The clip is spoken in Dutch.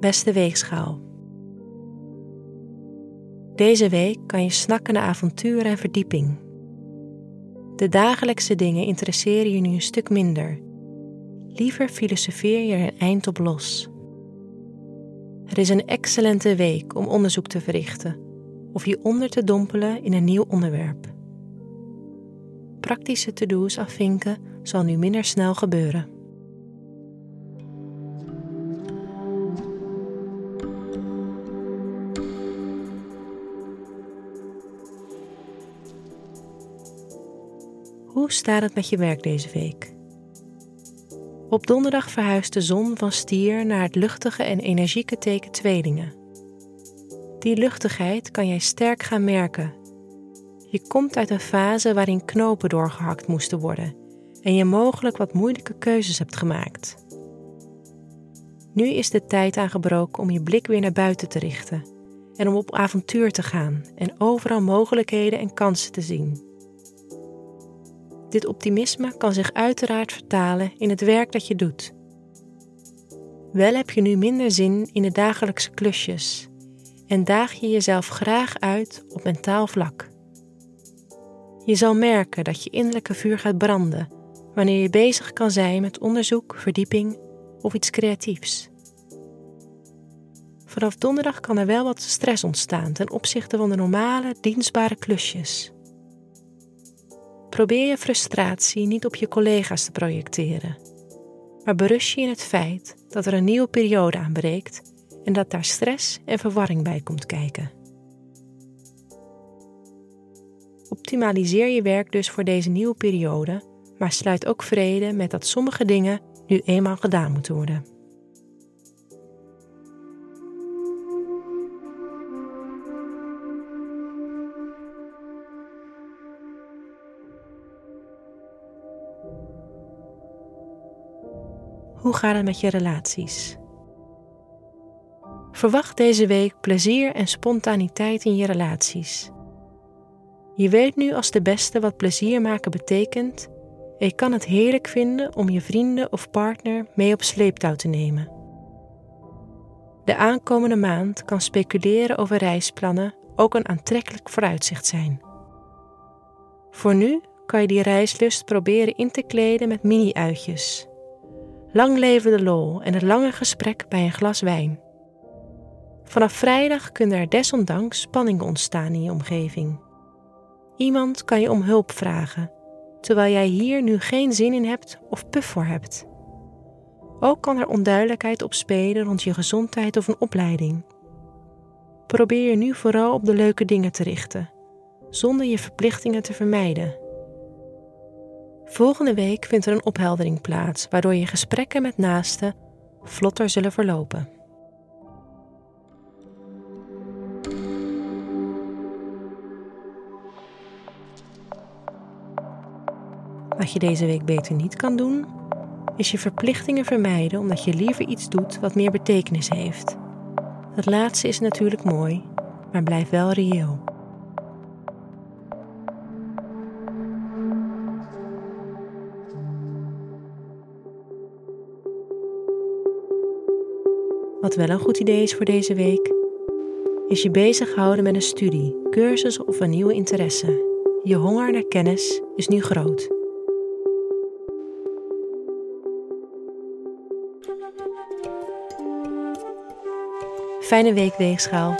Beste weegschaal. Deze week kan je snakken naar avontuur en verdieping. De dagelijkse dingen interesseren je nu een stuk minder. Liever filosofeer je er een eind op los. Het is een excellente week om onderzoek te verrichten of je onder te dompelen in een nieuw onderwerp. Praktische to-do's afvinken zal nu minder snel gebeuren. Hoe staat het met je werk deze week? Op donderdag verhuist de zon van stier naar het luchtige en energieke teken tweelingen. Die luchtigheid kan jij sterk gaan merken. Je komt uit een fase waarin knopen doorgehakt moesten worden en je mogelijk wat moeilijke keuzes hebt gemaakt. Nu is de tijd aangebroken om je blik weer naar buiten te richten en om op avontuur te gaan en overal mogelijkheden en kansen te zien. Dit optimisme kan zich uiteraard vertalen in het werk dat je doet. Wel heb je nu minder zin in de dagelijkse klusjes en daag je jezelf graag uit op mentaal vlak. Je zal merken dat je innerlijke vuur gaat branden wanneer je bezig kan zijn met onderzoek, verdieping of iets creatiefs. Vanaf donderdag kan er wel wat stress ontstaan ten opzichte van de normale, dienstbare klusjes. Probeer je frustratie niet op je collega's te projecteren, maar berust je in het feit dat er een nieuwe periode aanbreekt en dat daar stress en verwarring bij komt kijken. Optimaliseer je werk dus voor deze nieuwe periode, maar sluit ook vrede met dat sommige dingen nu eenmaal gedaan moeten worden. Hoe gaat het met je relaties? Verwacht deze week plezier en spontaniteit in je relaties. Je weet nu als de beste wat plezier maken betekent en je kan het heerlijk vinden om je vrienden of partner mee op sleeptouw te nemen. De aankomende maand kan speculeren over reisplannen ook een aantrekkelijk vooruitzicht zijn. Voor nu kan je die reislust proberen in te kleden met mini-uitjes Lang leven de lol en het lange gesprek bij een glas wijn. Vanaf vrijdag kunnen er desondanks spanningen ontstaan in je omgeving. Iemand kan je om hulp vragen, terwijl jij hier nu geen zin in hebt of puf voor hebt. Ook kan er onduidelijkheid opspelen rond je gezondheid of een opleiding. Probeer je nu vooral op de leuke dingen te richten, zonder je verplichtingen te vermijden. Volgende week vindt er een opheldering plaats, waardoor je gesprekken met naasten vlotter zullen verlopen. Wat je deze week beter niet kan doen, is je verplichtingen vermijden omdat je liever iets doet wat meer betekenis heeft. Dat laatste is natuurlijk mooi, maar blijft wel reëel. Wat wel een goed idee is voor deze week, is je bezighouden met een studie, cursus of een nieuwe interesse. Je honger naar kennis is nu groot. Fijne week, Weegschaal.